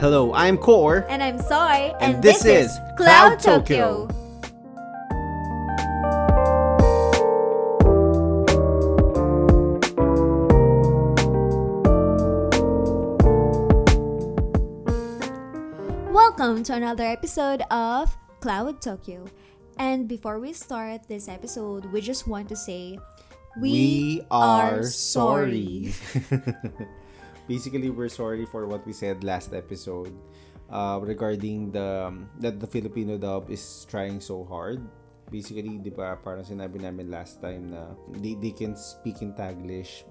Hello, I'm Core. And I'm Soy. And this is Cloud Tokyo. Welcome to another episode of Cloud Tokyo. And before we start this episode, we just want to say We are sorry. Basically, we're sorry for what we said last episode uh, regarding the that the Filipino dub is trying so hard. Basically, di ba, parang sinabi namin last time na they, they can speak in Taglish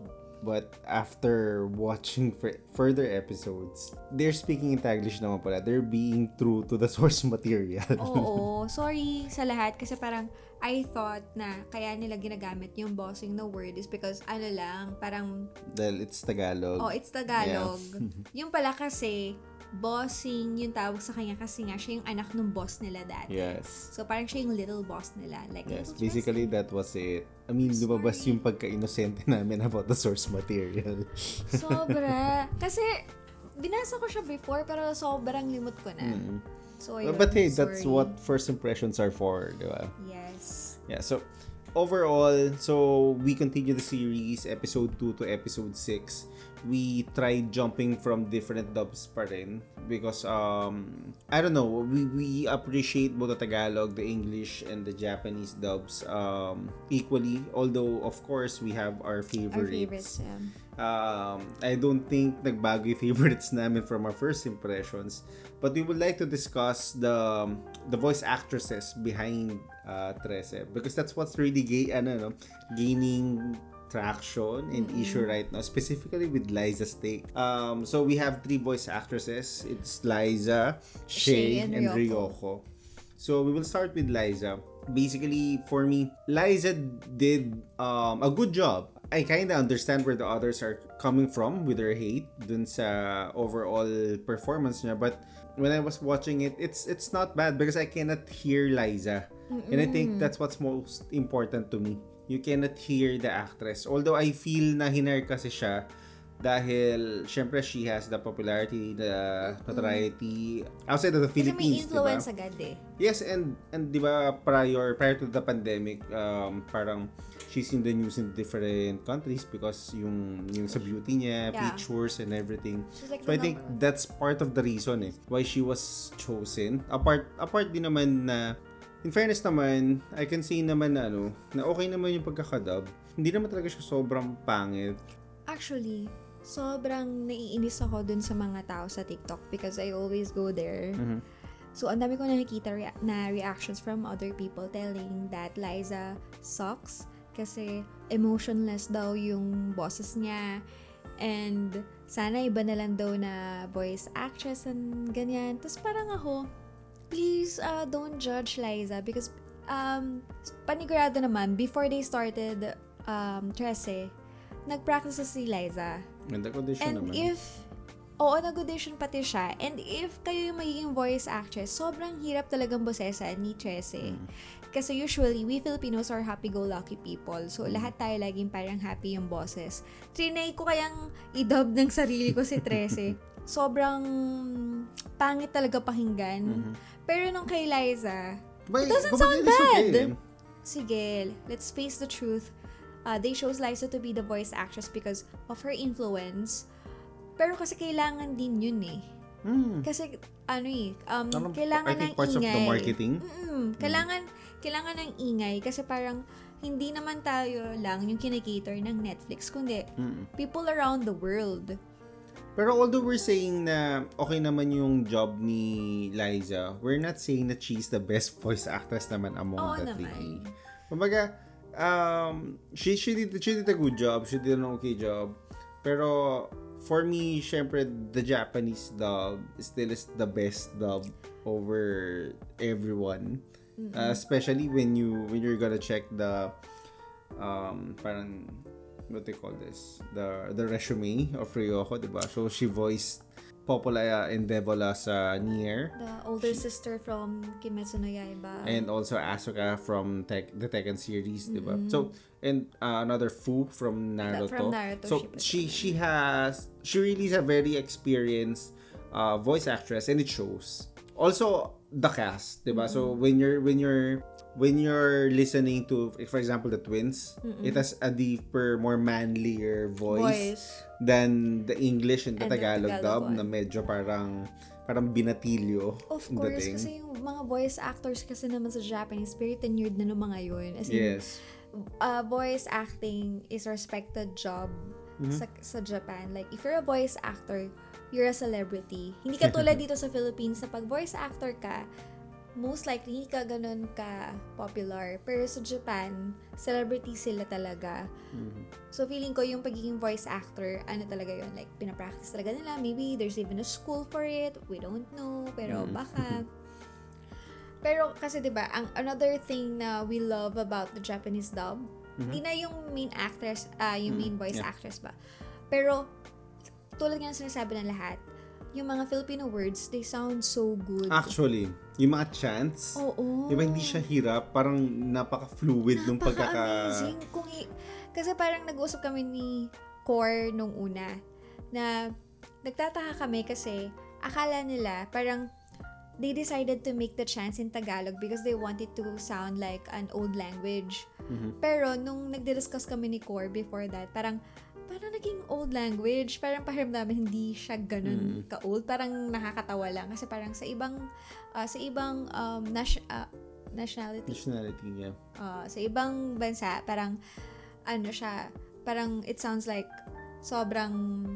but after watching further episodes, they're speaking in Taglish naman pala. They're being true to the source material. Oo, sorry sa lahat kasi parang I thought na kaya nila ginagamit yung bossing na word is because ano lang, parang Dahil it's Tagalog. oh, it's Tagalog. yung pala kasi bossing yung tawag sa kanya kasi nga siya yung anak ng boss nila dati. Yes. So parang siya yung little boss nila. Like, Yes, basically that was it. I mean, lumabas yung pagka-inosente namin about the source material. Sobra. Kasi, binasa ko siya before, pero sobrang limot ko na. Mm. So, ayun, But hey, that's sorry. what first impressions are for, di ba? Yes. Yeah, so overall, so we continue the series, episode 2 to episode 6. We tried jumping from different dubs pa rin because um I don't know, we we appreciate both the Tagalog, the English and the Japanese dubs um equally although of course we have our favorites. Our favorites. Um, um, I don't think nagbago yung favorites namin from our first impressions. But we would like to discuss the the voice actresses behind uh, Trece because that's what's really gay, ano, no, gaining traction and issue right now, specifically with Liza's take. Um, so we have three voice actresses. It's Liza, Shay, Shay, and and, Ryoko. Ryoko. So we will start with Liza. Basically, for me, Liza did um, a good job. I kind of understand where the others are coming from with their hate dun sa overall performance niya. But when I was watching it, it's it's not bad because I cannot hear Liza. And I think that's what's most important to me. You cannot hear the actress. Although I feel na hiner kasi siya dahil syempre she has the popularity, the notoriety outside of the kasi may Philippines, diba? influence agad eh. Yes, and and 'di ba prior prior to the pandemic, um parang she's in the news in different countries because yung yung sa beauty niya, Yeah. pictures and everything. She's like So I think number- that's part of the reason eh why she was chosen. Apart apart din naman na in fairness naman, I can say naman na ano, na okay naman yung pagkakadub. Hindi naman talaga siya sobrang pangit. Actually, sobrang naiinis ako dun sa mga tao sa TikTok because I always go there. Mhm. So, ang dami ko nakikita rea- na reactions from other people telling that Liza sucks kasi emotionless daw yung bosses niya and sana iba na lang daw na voice actress and ganyan. Tapos parang ako, please uh, don't judge Liza because um, panigurado naman, before they started um, Trece, nag-practice na si Liza. Ganda condition And naman. if, oo, nag-audition pati siya. And if kayo yung magiging voice actress, sobrang hirap talagang bosesa ni Trece. Mm. Kasi usually, we Filipinos are happy-go-lucky people. So, Mm. lahat tayo laging parang happy yung bosses. Trinay ko kayang i-dub ng sarili ko si Trece. Sobrang pangit talaga pakinggan. Mhm. Pero nung kay Liza, But- it doesn't sound it's okay. bad. sige, let's face the truth. Uh, they chose Liza to be the voice actress because of her influence. Pero kasi kailangan din yun eh. Mm. Kasi, ano eh, um, Parang, kailangan I think ng parts ingay. of the marketing. Mm-mm, kailangan, kailangan ng ingay kasi parang hindi naman tayo lang yung kinikater ng Netflix, kundi Mm. people around the world. Pero although we're saying na okay naman yung job ni Liza, we're not saying that she's the best voice actress naman among Oo the naman. three. Kumbaga, um, she, she, did, she did a good job. She did an okay job. Pero, for me, syempre, the Japanese dub still is the best dub over everyone. Uh, especially when you when you're gonna check the um parang what they call this the the resume of Ryoko diba so she voiced Popola and Devola sa Nier The older sister from Kimetsu no Yaiba. and also Asuka from Tek- the Tekken series, di ba? So, and uh, another Fu from Naruto. from Naruto so, she she has she really is a very experienced uh, voice actress and it shows. Also the cast, 'di ba? So when you're when you're when you're listening to for example the twins, it has a deeper, more manlier voice, Voice. than the English and the And the Tagalog, Tagalog dub one. na medyo parang parang binatilyo Of course, dating. kasi yung mga voice actors kasi naman sa Japanese, very tenured na ng mga yun. As in, Yes. uh, voice acting is a respected job Mm-hmm. sa, sa Japan. Like, if you're a voice actor, you're a celebrity. Hindi ka tulad dito sa Philippines na pag voice actor ka, most likely hindi ka ganun ka popular. Pero sa Japan, celebrity sila talaga. Mm-hmm. So, feeling ko yung pagiging voice actor, ano talaga yun, like, pinapractice talaga nila. Maybe there's even a school for it. We don't know. Pero Mm. baka. Pero kasi 'di ba, ang another thing na we love about the Japanese dub, hindi na yung main actress, ah yung main voice Mm-hmm. yeah. actress ba. Pero tulad nga ng sinasabi ng lahat, yung mga Filipino words, they sound so good. Actually, yung mga chants, Oo. di ba hindi siya hirap? Parang napaka-fluid nung pagkaka... Napaka-amazing. Kung i- kasi parang nag-usap kami ni Core nung una na nagtataka kami kasi akala nila parang they decided to make the chants in Tagalog because they wanted to sound like an old language. Mhm. Pero nung nagdi-discuss kami ni Core before that, parang parang naging old language. Parang pahiram namin hindi siya ganun Mm. ka-old. Parang nakakatawa lang. Kasi parang sa ibang, ah, sa ibang um, nas- ah, nationality, Nationality niya. uh, sa ibang bansa, parang, ano siya, parang it sounds like sobrang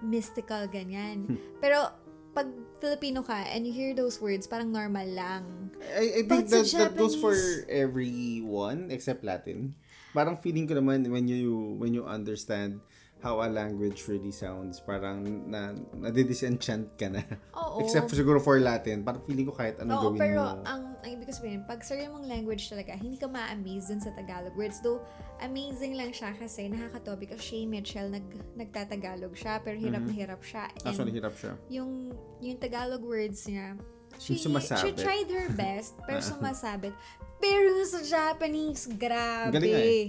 mystical, ganyan. Pero, pag Filipino ka and you hear those words, parang normal lang. I, I think But that, that goes for everyone except Latin. Parang feeling ko naman when you when you understand how a language really sounds, parang na nadidisenchant ka na. Oo. Except for, siguro for Latin, parang feeling ko kahit ano Oo, gawin pero mo. ang, ang ibig sabihin, pag sarili mong language talaga, hindi ka ma-amaze dun sa Tagalog words. Though, amazing lang siya kasi nakakatawa because Shay Mitchell, nag, nagtatagalog siya, pero hirap na hirap siya. And Actually, hirap siya. yung, yung Tagalog words niya, she, sumasabit. she tried her best, pero sumasabit. Pero sa Japanese, grabe. Galing eh.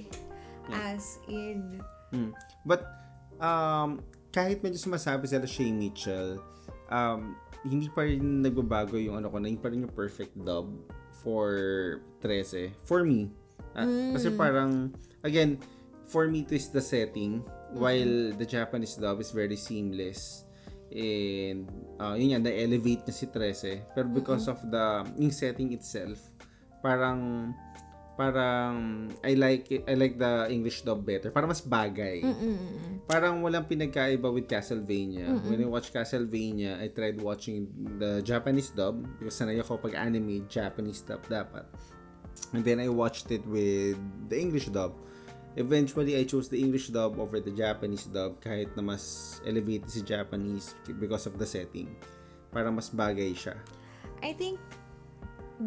As in. Mm. But, um, kahit medyo sumasabi sila Shay Mitchell, um, hindi pa rin nagbabago yung ano ko, na hindi pa rin yung perfect dub for 13. For me. Ah, Kasi parang, again, for me to is the setting, while the Japanese dub is very seamless. And, uh, yun yan, na-elevate niya si 13. Pero because of the, yung setting itself, parang, parang, I like it, I like the English dub better. Parang mas bagay. Mm-mm. Parang walang pinagkaiba with Castlevania. When I watch Castlevania, I tried watching the Japanese dub because sanay ako pag anime, Japanese dub dapat. And then I watched it with the English dub. Eventually, I chose the English dub over the Japanese dub kahit na mas elevated si Japanese because of the setting. Parang mas bagay siya. I think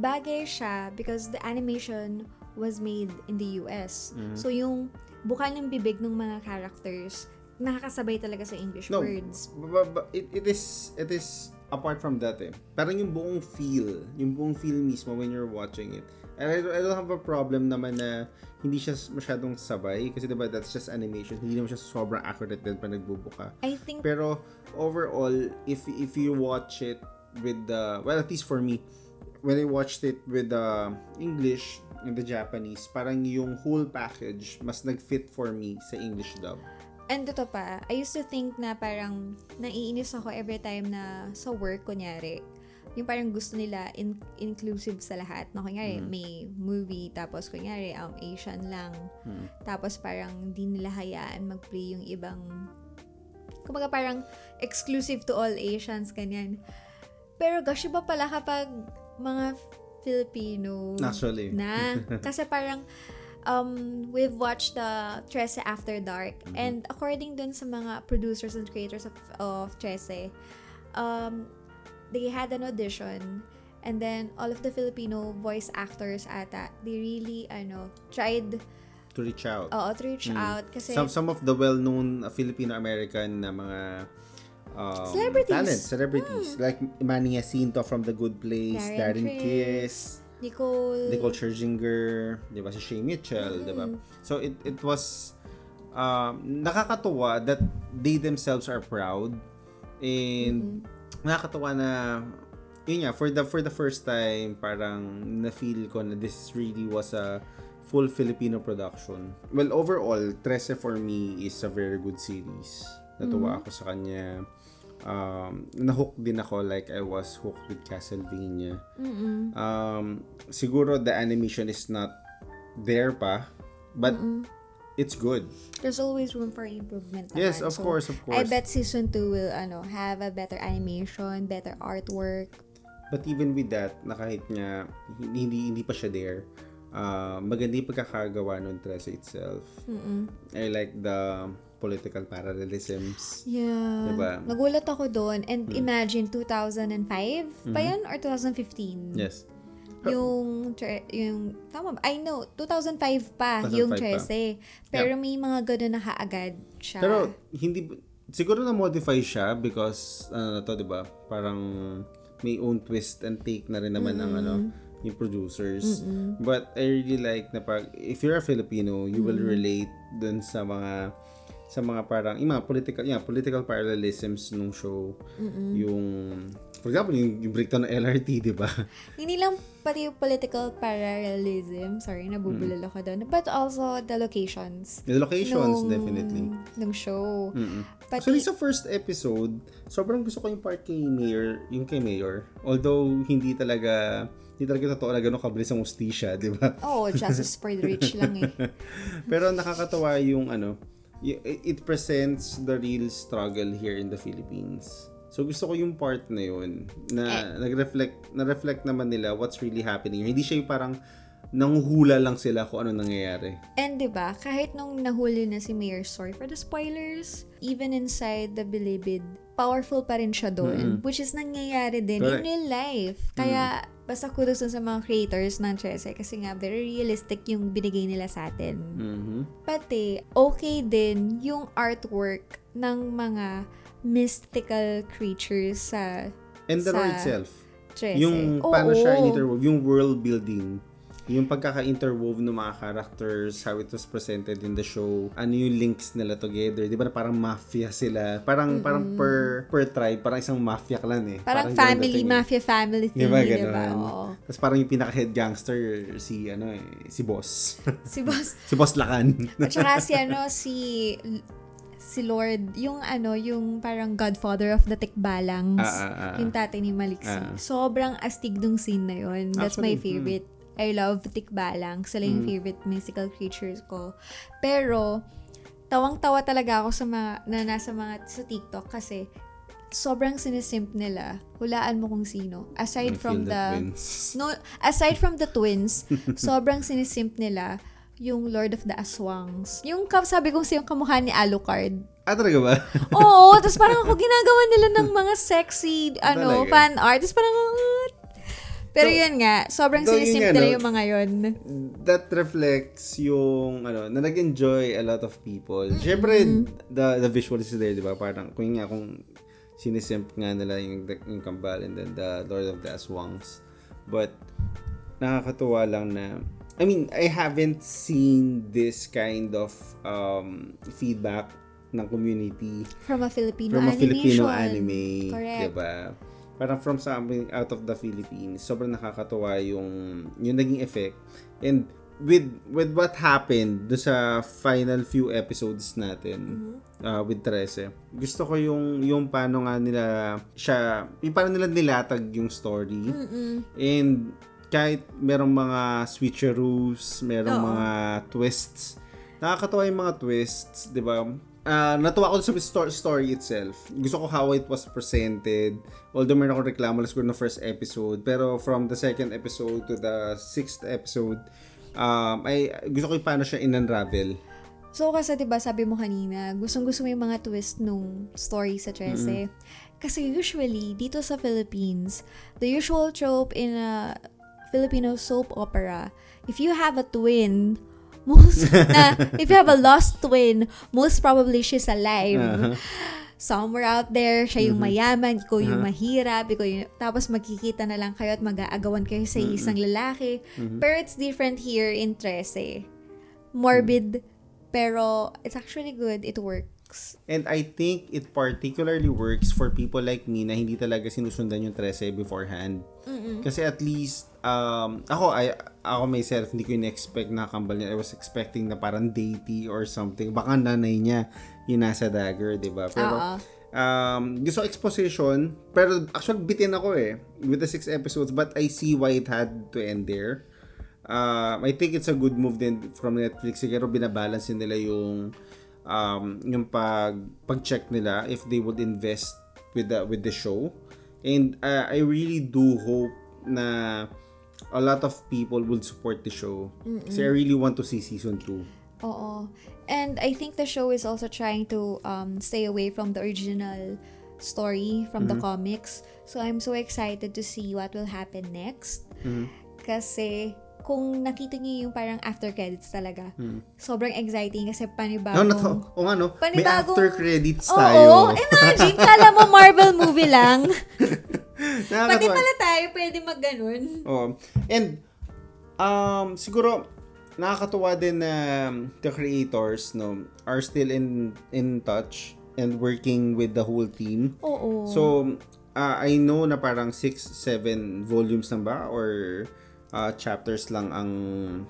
bagay siya because the animation was made in the US. Mm-hmm. So yung buka ng bibig ng mga characters, nakakasabay talaga sa English No, words. But, but it, it is it is apart from that eh. Parang yung buong feel, yung buong feel mismo when you're watching it. And I, I don't have a problem naman na hindi siya masyadong sabay kasi diba that's just animation. Hindi naman siya sobrang accurate din pa nagbubuka. I think Pero overall, if if you watch it with the well at least for me, when I watched it with the English the Japanese, parang yung whole package mas nag-fit for me sa English dub. And ito pa, I used to think na parang naiinis ako every time na sa work, kunyari, yung parang gusto nila in- inclusive sa lahat. Na kunyari, may movie, tapos kunyari, um, Asian lang. Tapos parang di nila hayaan mag-play yung ibang, kumbaga parang exclusive to all Asians, ganyan. Pero gosh, iba pala kapag mga Filipino Actually. na. Kasi parang, um, we've watched the Trece After Dark. And according dun sa mga producers and creators of, of Trece, um, they had an audition. And then, all of the Filipino voice actors ata, they really, ano, tried, To reach out. oo, to reach out. Kasi, some some of the well-known Filipino-American na mga um, Celebrities. talents, celebrities like Manny Jacinto from The Good Place, Darren Darren, Criss, Kiss, Nicole, Nicole Scherzinger, 'di ba si Shay Mitchell, 'di ba? So it it was um, nakakatuwa that they themselves are proud and nakakatawa na yun nga for the for the first time parang na feel ko na this really was a full Filipino production. Well, overall, Trece for me is a very good series. Natuwa ako sa kanya. Um, nahook din ako like I was hooked with Castlevania. Mm-mm. Um, siguro the animation is not there pa, but it's good. There's always room for improvement. Yes, naman. of So, course, of I course. bet season 2 will ano have a better animation, better artwork. But even with that, na kahit nga hindi hindi pa siya there, uh, maganda yung pagkakagawa ng Trece itself. Mm-mm. I like the political parallelisms. Yeah. Diba? Nagulat ako doon. And imagine, 2005 pa yan or 2015? Yes. Yung, yung, tama ba? I know, 2005 pa 2005 yung. 13. Pero may mga gano'n na kaagad siya. Pero hindi siguro na modify siya because ano na to, 'di ba? Parang may own twist and take na rin naman ang ano yung producers. But I really like na pag if you're a Filipino, you will relate dun sa mga sa mga parang yung mga political yeah, political parallelisms nung show. Yung for example, yung, yung breakdown ng LRT, 'di ba? Hindi lang pati yung political parallelism, sorry, nabubulol ako doon, but also the locations. The locations nung- definitely. Nung show. Mm-mm. Pati, Actually, sa first episode, sobrang gusto ko yung part kay Mayor, yung kay Mayor. Although, hindi talaga, hindi talaga totoo na gano'ng kabilis ang ustisya, di ba? oh, justice for the rich lang eh. Pero nakakatawa yung ano, it presents the real struggle here in the Philippines. So gusto ko yung part na yun na nag-reflect na-reflect naman nila what's really happening. Hindi siya yung parang nanguhula lang sila kung ano nangyayari. And 'di ba, kahit nung nahuli na si Mayor, sorry for the spoilers, even inside the Bilibid, powerful pa rin siya doon, which is nangyayari din Correct. in real life. Kaya basta kudos sa mga creators ng Chese kasi nga very realistic yung binigay nila sa atin. Mhm. Pati okay din yung artwork ng mga mystical creatures sa And the Sa itself. Chese. Yung Oo. paano siya in-interwove, yung world building, yung pagkaka-interwove ng mga characters, how it was presented in the show, ano yung links nila together, di ba parang mafia sila, parang parang per per tribe, parang isang mafia clan eh. Parang ganun family, eh. mafia family thing, di ba? ganun? Oo. Tapos parang yung pinaka-head gangster, si ano eh, si boss. Si Boss si boss Lakan. At saka si ano, si si Lord, yung ano, yung parang godfather of the Tikbalangs. Ah, ah, ah. Yung tatay ni Maliksi. Ah. Sobrang astig nung scene na yun. That's my Actually, hmm. I love Tikbalang. Sila yung favorite mystical creatures ko. Pero, tawang-tawa talaga ako sa mga, na nasa mga, sa TikTok kasi sobrang sinisimp nila. Hulaan mo kung sino. Aside I from the... wins. No, aside from the twins, sobrang sinisimp nila yung Lord of the Aswangs. Yung sabi kong siyang kamukha ni Alucard. Ah, talaga ba? Oo, tapos parang ako ginagawa nila ng mga sexy ano, Talaga? fan art. Tapos parang "Ah." Pero So, yun nga, sobrang though yun sinisimp nga, nila no? yung mga yun. that reflects yung ano na nag-enjoy a lot of people. Syempre the the visual is there, 'di ba? Parang kung nga kung sinisimp nga nila yung yung Kambal and then the Lord of the Aswangs. But nakakatuwa lang na I mean, I haven't seen this kind of um, feedback ng community From a Filipino from a animation. Filipino anime, Correct. 'di ba? Parang from something out of the Philippines. Sobrang nakakatuwa yung yung naging effect. And with with what happened do sa final few episodes natin uh, with Trece. Gusto ko yung yung paano nga nila siya, yung paano nila nilatag yung story. Mm-mm. And kahit merong mga switcheroos, merong Oo. mga twists, nakakatawa yung mga twists, di ba? Ah, natuwa ko sa story, story itself. Gusto ko how it was presented. Although meron akong reklamo siguro na first episode. Pero from the second episode to the sixth episode, um, ay gusto ko yung paano siya in-unravel. So kasi 'di ba sabi mo kanina, gustong-gusto mo yung mga twist nung story sa Trece. Kasi usually dito sa Philippines, the usual trope in a Filipino soap opera, if you have a twin, most na if you have a lost twin, most probably she's alive. Uh-huh. Somewhere out there, siya yung mayaman, ikaw yung Uh-huh. mahirap, ikaw yung, tapos magkikita na lang kayo at mag-aagawan kayo sa isang lalaki. Pero it's different here in Trece morbid Pero, it's actually good. It works. And I think it particularly works for people like me na hindi talaga sinusundan yung 13 beforehand. Kasi at least, um, ako, I, ako myself, hindi ko in-expect na kambal niya. I was expecting na parang deity or something. Baka nanay niya yung nasa dagger, di ba? Pero, Oo. um, gusto exposition. Pero actually, bitin ako eh with the six episodes. But I see why it had to end there. Um, I think it's a good move din from Netflix. Siguro binabalance nila yung um, yung pag pag-check nila if they would invest with the with the show. And uh, I really do hope na a lot of people would support the show. Kasi I really want to see season 2. Oo. And I think the show is also trying to um, stay away from the original story from the comics. So I'm so excited to see what will happen next. Kasi kung nakita niyo yung parang after credits talaga, sobrrang exciting kasi panibagong... No, no, to. O nga, no? May Panibagong- after credits Oo, tayo. imagine, kala mo Marvel movie lang. Pati pala tayo pwede mag ganun. Oh. And um siguro nakakatuwa din na the creators no are still in in touch and working with the whole team. Oo. So uh, I know na parang 6 7 volumes lang ba or uh, chapters lang ang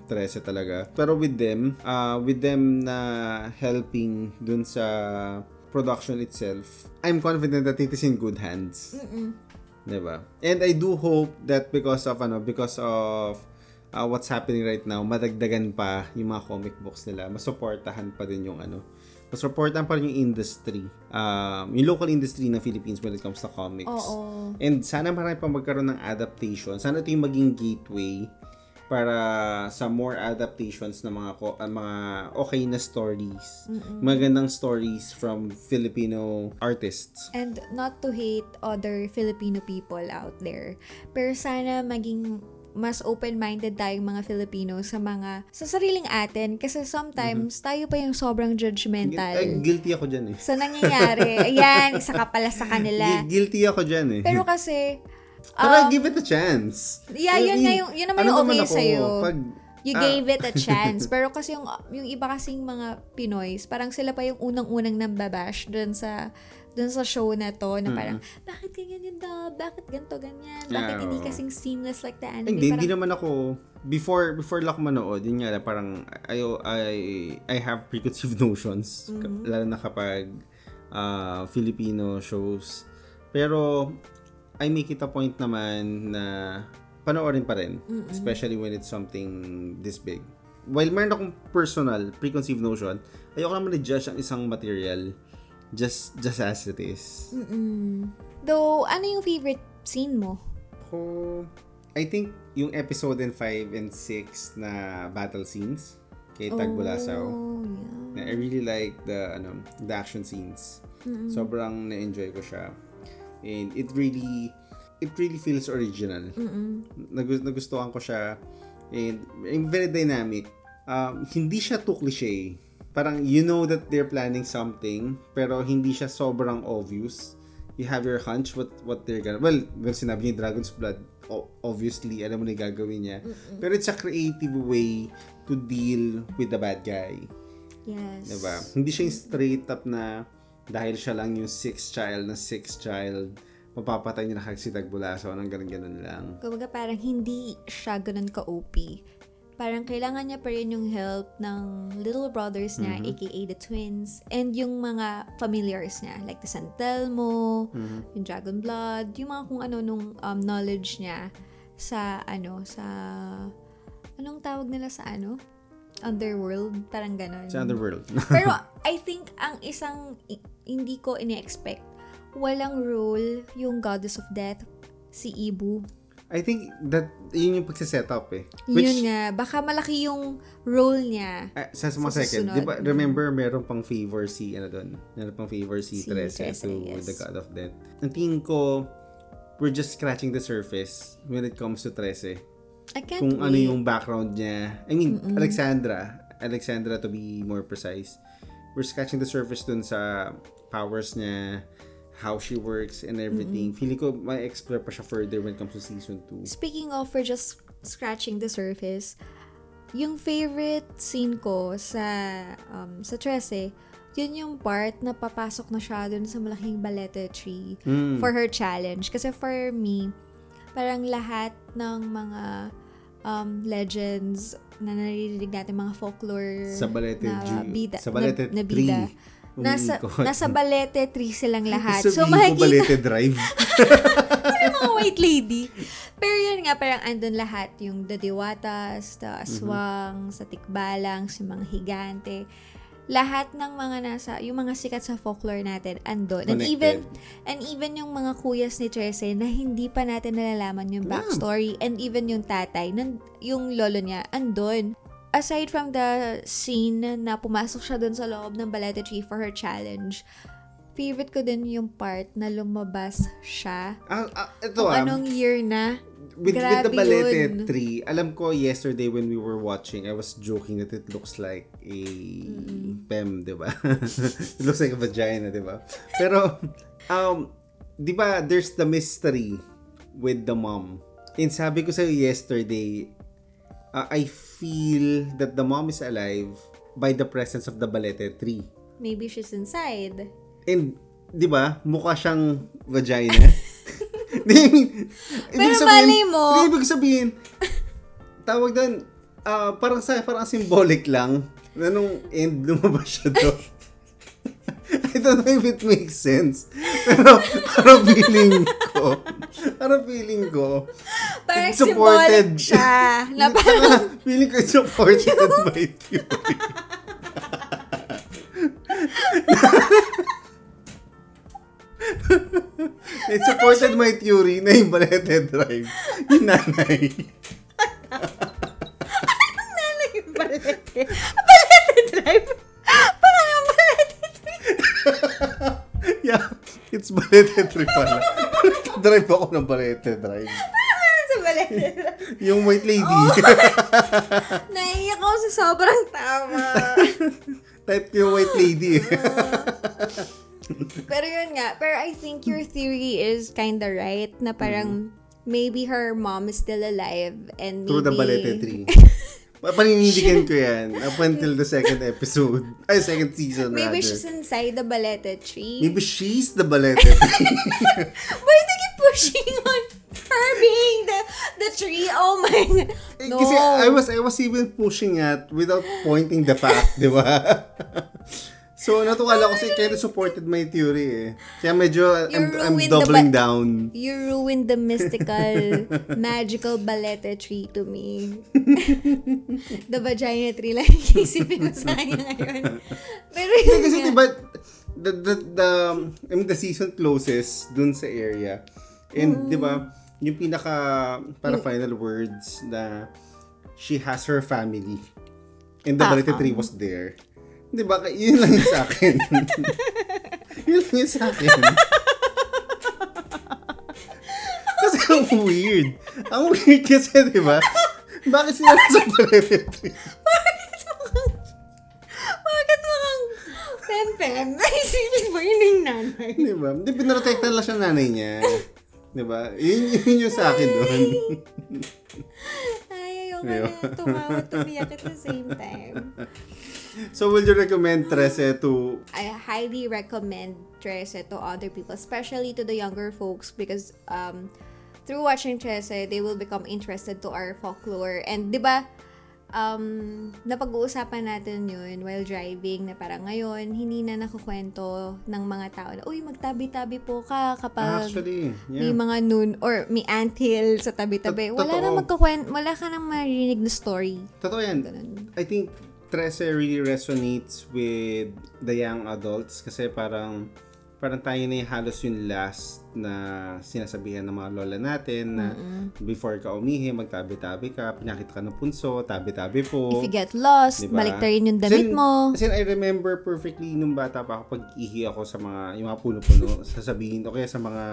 13 talaga. Pero with them, uh, with them na helping dun sa production itself, I'm confident that it is in good hands. Diba? And I do hope that because of ano, because of uh, what's happening right now, madagdagan pa yung mga comic books nila. Masuportahan pa din yung ano, masuportahan pa rin yung industry. Um, yung local industry ng Philippines when it comes to comics. Oo. And sana marami pa magkaroon ng adaptation. Sana ito yung maging gateway para sa more adaptations ng mga ko, ah, mga okay na stories. Magandang stories from Filipino artists. And not to hate other Filipino people out there. Pero sana maging mas open-minded tayong mga Filipino sa mga sa sariling atin kasi sometimes tayo pa yung sobrang judgmental Ay, guilty ako dyan eh. sa nangyayari. Ayan, isa ka pala sa kanila. Gu- Guilty ako dyan eh. Pero kasi Pero um, give it a chance. Yeah, yun nga yung- yun naman ano yung okay ako, sa'yo. Pag, you ah, gave it a chance. Pero kasi yung yung iba kasing mga Pinoys, parang sila pa yung unang-unang nambabash dun sa dun sa show na to na parang bakit ganyan yung dub? Bakit ganto ganyan? Bakit Yeah, hindi kasing seamless like the anime? Hindi, hindi Parang- naman ako before before lang manood, yun nga parang I I I have preconceived notions Mm-hmm. lalo na kapag ah, Filipino shows. Pero I make it a point naman na panoorin pa rin, especially when it's something this big. While meron akong personal preconceived notion, ayoko naman i-judge ang isang material just just as it is. Mm-mm. Though, ano yung favorite scene mo? Ako, I think yung episode in 5 and 6 na battle scenes kay Tagbulasaw. Oh, Na yeah. I really like the ano, the action scenes. Sobrang na-enjoy ko siya. And it really it really feels original. Nagu- nagustuhan ko siya. And, and very dynamic. Um, hindi siya too cliche. Parang you know that they're planning something pero hindi siya sobrang obvious. You have your hunch what what they're gonna... Well, well sinabi niya Dragon's Blood. o- obviously, alam mo na gagawin niya. Pero it's a creative way to deal with the bad guy. Yes. Diba? Hindi siya yung straight up na dahil siya lang yung sixth child na sixth child, mapapatay niya na si Tagbulaso ng ganun-ganun lang. Kumbaga parang hindi siya ganun ka-OP. Parang kailangan niya pa rin yung help ng little brothers niya, aka the twins, and yung mga familiars niya, like the San Telmo, yung Dragon Blood, yung mga kung ano nung um, knowledge niya sa ano, sa anong tawag nila sa ano? Underworld, parang ganun. Sa Underworld. Pero I think ang isang hindi ko ini-expect, walang role yung Goddess of Death, si Ibu. I think that yun yung pagsiset up eh. Yun nga, baka malaki yung role niya. ah, sa mga Sa second, di ba, remember meron pang favor si, ano doon, meron pang favor si, Si Teresa Teresa, to yes. the God of Death. Ang tingin ko, we're just scratching the surface when it comes to Trece. I can't Kung wait. ano yung background niya. I mean, Alexandra. Alexandra to be more precise. We're scratching the surface dun sa powers niya, how she works and everything. Feeling ko ma-explore pa siya further when it comes to season 2. Speaking of, we're just scratching the surface. yung favorite scene ko sa um, sa Trece, yun yung part na papasok na siya dun sa malaking balete tree Mm. for her challenge. Kasi for me, parang lahat ng mga um, legends na naririnig natin, mga folklore sa Balete na G. bida, sa Balete na, na bida. 3. Nasa, nasa Balete 3 silang lahat. So, ko makikita Balete Drive. yung mga white lady. Pero yun nga, parang andun lahat. Yung the diwatas, the Mm-hmm. aswang, sa tikbalang, si mga higante. Lahat ng mga nasa, yung mga sikat sa folklore natin, andun. And even, and even yung mga kuyas ni Trece na hindi pa natin nalalaman yung Yeah. backstory and even yung tatay, nan, yung lolo niya, andun. Aside from the scene na pumasok siya dun sa loob ng Balete Tree for her challenge, favorite ko din yung part na lumabas siya Ah, ah, ito kung ah, anong year na. With, with the Balete yun. 3, alam ko yesterday when we were watching, I was joking that it looks like a PEM, di ba? it looks like a vagina, di ba? Pero, um, di ba, there's the mystery with the mom. And sabi ko sa'yo yesterday, uh, I feel that the mom is alive by the presence of the Balete 3. Maybe she's inside. And, di ba, mukha siyang vagina. Pero malay mo- Di, ibig sabihin, tawag doon, ah, parang sa parang symbolic lang na nung end lumabas siya doon. I don't know if it makes sense. Pero parang feeling ko, parang feeling ko, Parang It's supported. siya. Na parang, feeling ko it's supported by theory. It supported my theory na yung Balete Drive, yung nanay. yung balete. Balete drive. Parang yung balete drive. yeah, it's Balete Drive pala. Drive ako ng Balete Drive. Sa balete drive. Yung white lady. Oh. Naiiyak ako sa sobrang tama. Type yung white lady. Pero yun nga, pero I think your theory is kinda right na parang maybe her mom is still alive and maybe... Through the Balete Tree. Paninindigan ko yan up until the second episode. Ay, second season Maybe rather. she's inside the Balete tree. Maybe she's the Balete Tree. Why do you keep pushing on her being the the tree? Oh my god. Eh, No. Kasi I was I was even pushing at without pointing the fact, di ba? So, natuwa lang kasi of supported my theory eh. Kaya medyo You I'm, I'm the doubling ba- down. You ruined the mystical, magical balete tree to me. the vagina tree lang yung isipin ko sa kanya ngayon. Pero yun kasi nga. diba, the, the, the, I mean, the season closes dun sa area. And, di ba, yung pinaka, para final words na she has her family. And the Ah, Balete Tree was there. Di ba, yun lang yung sa akin. yun lang yung sa akin. kasi ang weird. Ang weird kasi, di ba? Bakit sila sa Balete Tree? Bakit mukhang pem-pem? Naisipin mo yun yung nanay. Di ba? Hindi, pinarotektan lang siya nanay niya. Di ba? Yun, yun yung sa akin doon. Ay, ayoko Ayun. na tumawa, tumiyak at the same time. So, will you recommend Trece to... I highly recommend Trece to other people, especially to the younger folks because um, through watching Trece, they will become interested to our folklore. And di ba, um, napag-uusapan natin yun while driving na parang ngayon, hindi na nakukwento ng mga tao na, uy, magtabi-tabi po ka kapag Actually, may yeah. mga noon or may anthill sa tabi-tabi. Wala na magkukwento, wala ka nang marinig na story. Totoo yan. Ganun. I think Trece really resonates with the young adults kasi parang parang tayo na yung halos yung last na sinasabihan ng mga lola natin na before ka umihi, magtabi-tabi ka, pinakita ka ng punso, tabi-tabi po. If you get lost, Diba? balik rin yung damit mo. Kasi I remember perfectly nung bata pa ako pag ihi ako sa mga yung mga puno-puno, sasabihin o kaya sa mga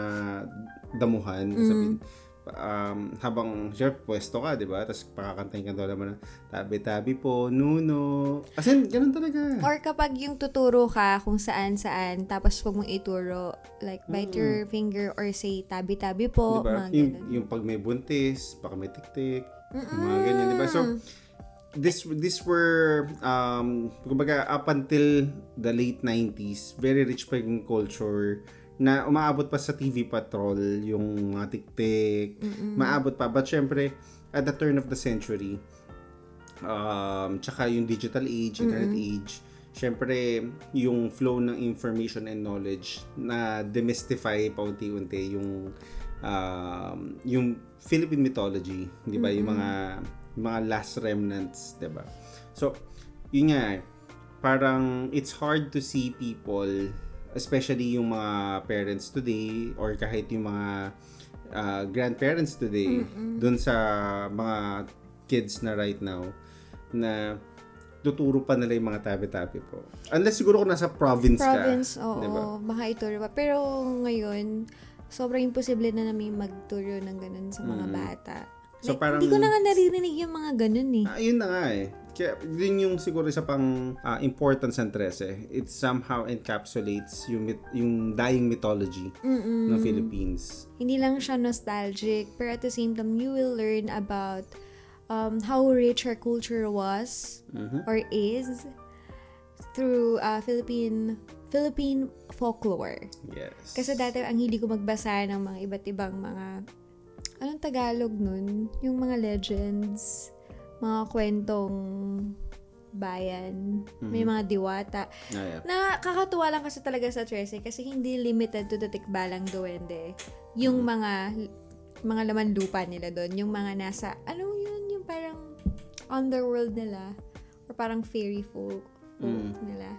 damuhan, sasabihin um, habang syempre pwesto ka, di ba? Tapos pakakantayin ka daw naman ng tabi-tabi po, nuno. As in, ganun talaga. Or kapag yung tuturo ka kung saan-saan, tapos huwag mong ituro, like, bite your finger or say, tabi-tabi po, di ba? mga Yung, ganun. yung pag may buntis, baka may tik-tik, yung mga ganyan, di ba? So, this this were um kumbaga up until the late 90s very rich pa yung culture na umaabot pa sa TV Patrol yung mga tiktik. Maabot pa. But syempre at the turn of the century um tsaka yung digital age internet age syempre yung flow ng information and knowledge na demystify paunti-unti yung um, yung Philippine mythology, 'di ba? Yung mga yung mga last remnants, 'di ba? So, yun nga, parang it's hard to see people, especially yung mga parents today or kahit yung mga uh, grandparents today, dun sa mga kids na right now, na tuturo pa nila yung mga tabi-tabi po. Unless siguro kung nasa province, Province, ka. oo. diba? Baka ituro pa. Pero ngayon, sobrang imposible na namin magturo ng ganun sa mga bata. So, Like, parang- Hindi ko na nga naririnig yung mga ganun eh. Ah, yun na nga eh. Kaya yun yung siguro isa pang ah, importance ng 13. It somehow encapsulates yung, yung dying mythology ng Philippines. Hindi lang siya nostalgic, pero at the same time, you will learn about um, how rich our culture was or is through uh, Philippine Philippine folklore. Yes. Kasi dati ang hindi ko magbasa ng mga iba't ibang mga anong Tagalog nun? Yung mga legends, mga kwentong bayan, may mga diwata. Ah, yeah. Nakakatuwa lang kasi talaga sa 13 kasi hindi limited to the tikbalang duwende. Yung mga mga laman lupa nila doon, yung mga nasa ano yun, yung parang underworld nila. Or parang fairy folk, folk nila.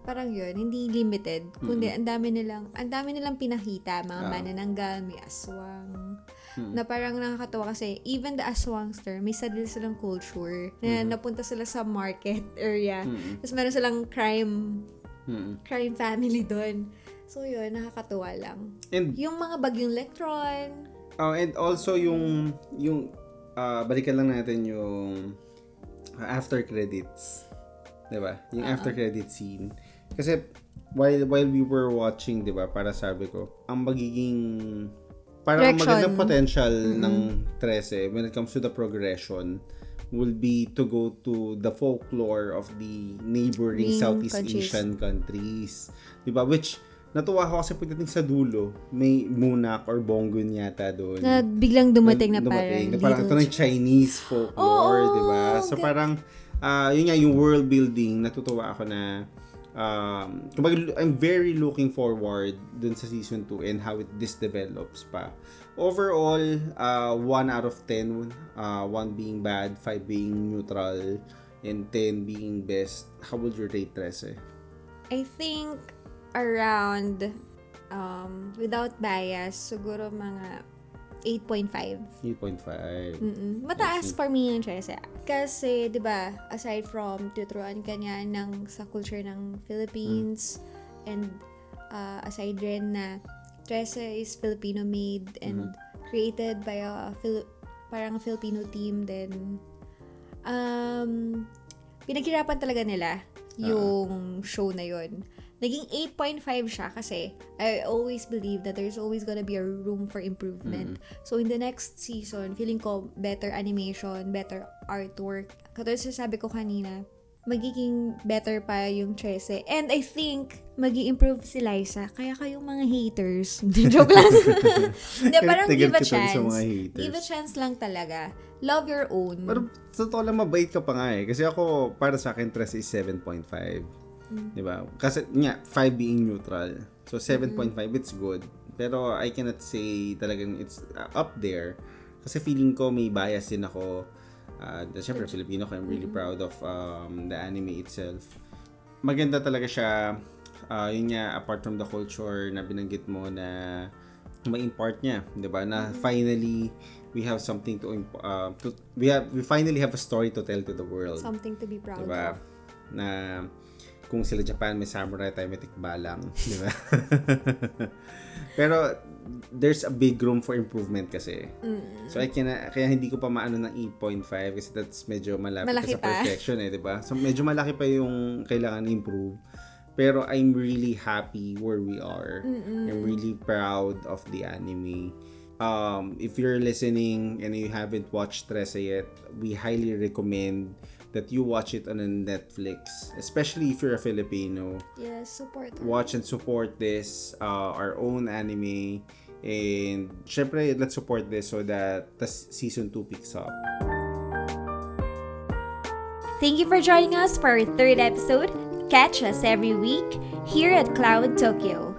Parang yun, hindi limited, kundi ang dami nilang ang dami nilang pinakita, mga manananggal, may aswang. Na parang nakakatawa kasi even the aswangster, may sarili silang culture na napunta sila sa market area. Tapos meron silang crime Mm. crime family doon. So yun, nakakatuwa lang. And Yung mga bagyong Electron, oh, and also yung yung ah, balikan lang natin yung after credits. 'Di ba? Yung after credit scene. Kasi while while we were watching, 'di ba, para sabi ko, ang magiging parang Direction. magandang potential ng 13 when it comes to the progression will be to go to the folklore of the neighboring Ring Southeast countries. Asian countries. 'Di ba? Which natuwa ako kasi pagdating sa dulo, may munak or bonggon yata doon. na biglang dumating na, Dumating, parang na parang ito ng Chinese folklore, Oo, di ba? So ga- parang, ah yun nga, yung world building, natutuwa ako na, um, kumbaga, I'm very looking forward dun sa season 2 and how it this develops pa. Overall, uh, 1 out of 10, uh, 1 being bad, 5 being neutral, and 10 being best. How would you rate 13? I think around um, without bias, siguro mga 8.5. 8.5. Mm-mm. Mataas for me yung 13. Kasi, di ba, aside from tuturuan ka niya ng, sa culture ng Philippines, and uh, aside rin na 13 is Filipino-made and created by a Fili- parang Filipino team then um, pinaghirapan talaga nila yung show na yun. Naging 8.5 siya kasi I always believe that there's always gonna be a room for improvement. So in the next season, feeling ko better animation, better artwork. Katulad sa sabi ko kanina, magiging better pa yung 13. And I think, mag improve si Liza. Kaya kayong mga haters. Joke lang. Hindi, parang give a chance. Give a chance lang talaga. Love your own. Pero sa totoo lang, mabait ka pa nga eh. Kasi ako, para sa akin, 13 is 7.5. Di ba? Kasi, nga, 5 being neutral. So, 7.5, it's good. Pero, I cannot say talagang it's uh, up there. Kasi feeling ko may bias din ako. Uh, Siyempre, Filipino ko. I'm really proud of um, the anime itself. Maganda talaga siya. Uh, yun nga, apart from the culture na binanggit mo na ma-impart niya, 'di ba? Na finally we have something to, imp- uh, to we have we finally have a story to tell to the world. Something to be proud Diba? of. Na kung sila Japan may samurai tayo may tikbalang, di ba? Pero there's a big room for improvement kasi. Mm. So I can kaya hindi ko pa maano ng 8.5 kasi that's medyo malapit Malaki sa pa. perfection eh, di ba? So medyo malaki pa yung kailangan improve. Pero I'm really happy where we are. I'm really proud of the anime. Um, if you're listening and you haven't watched Tresa yet, we highly recommend that you watch it on Netflix, especially if you're a Filipino. Yes, support. Watch and support this, uh, our own anime. And syempre, let's support this so that the season 2 picks up. Thank you for joining us for our third episode. Catch us every week here at Cloud Tokyo.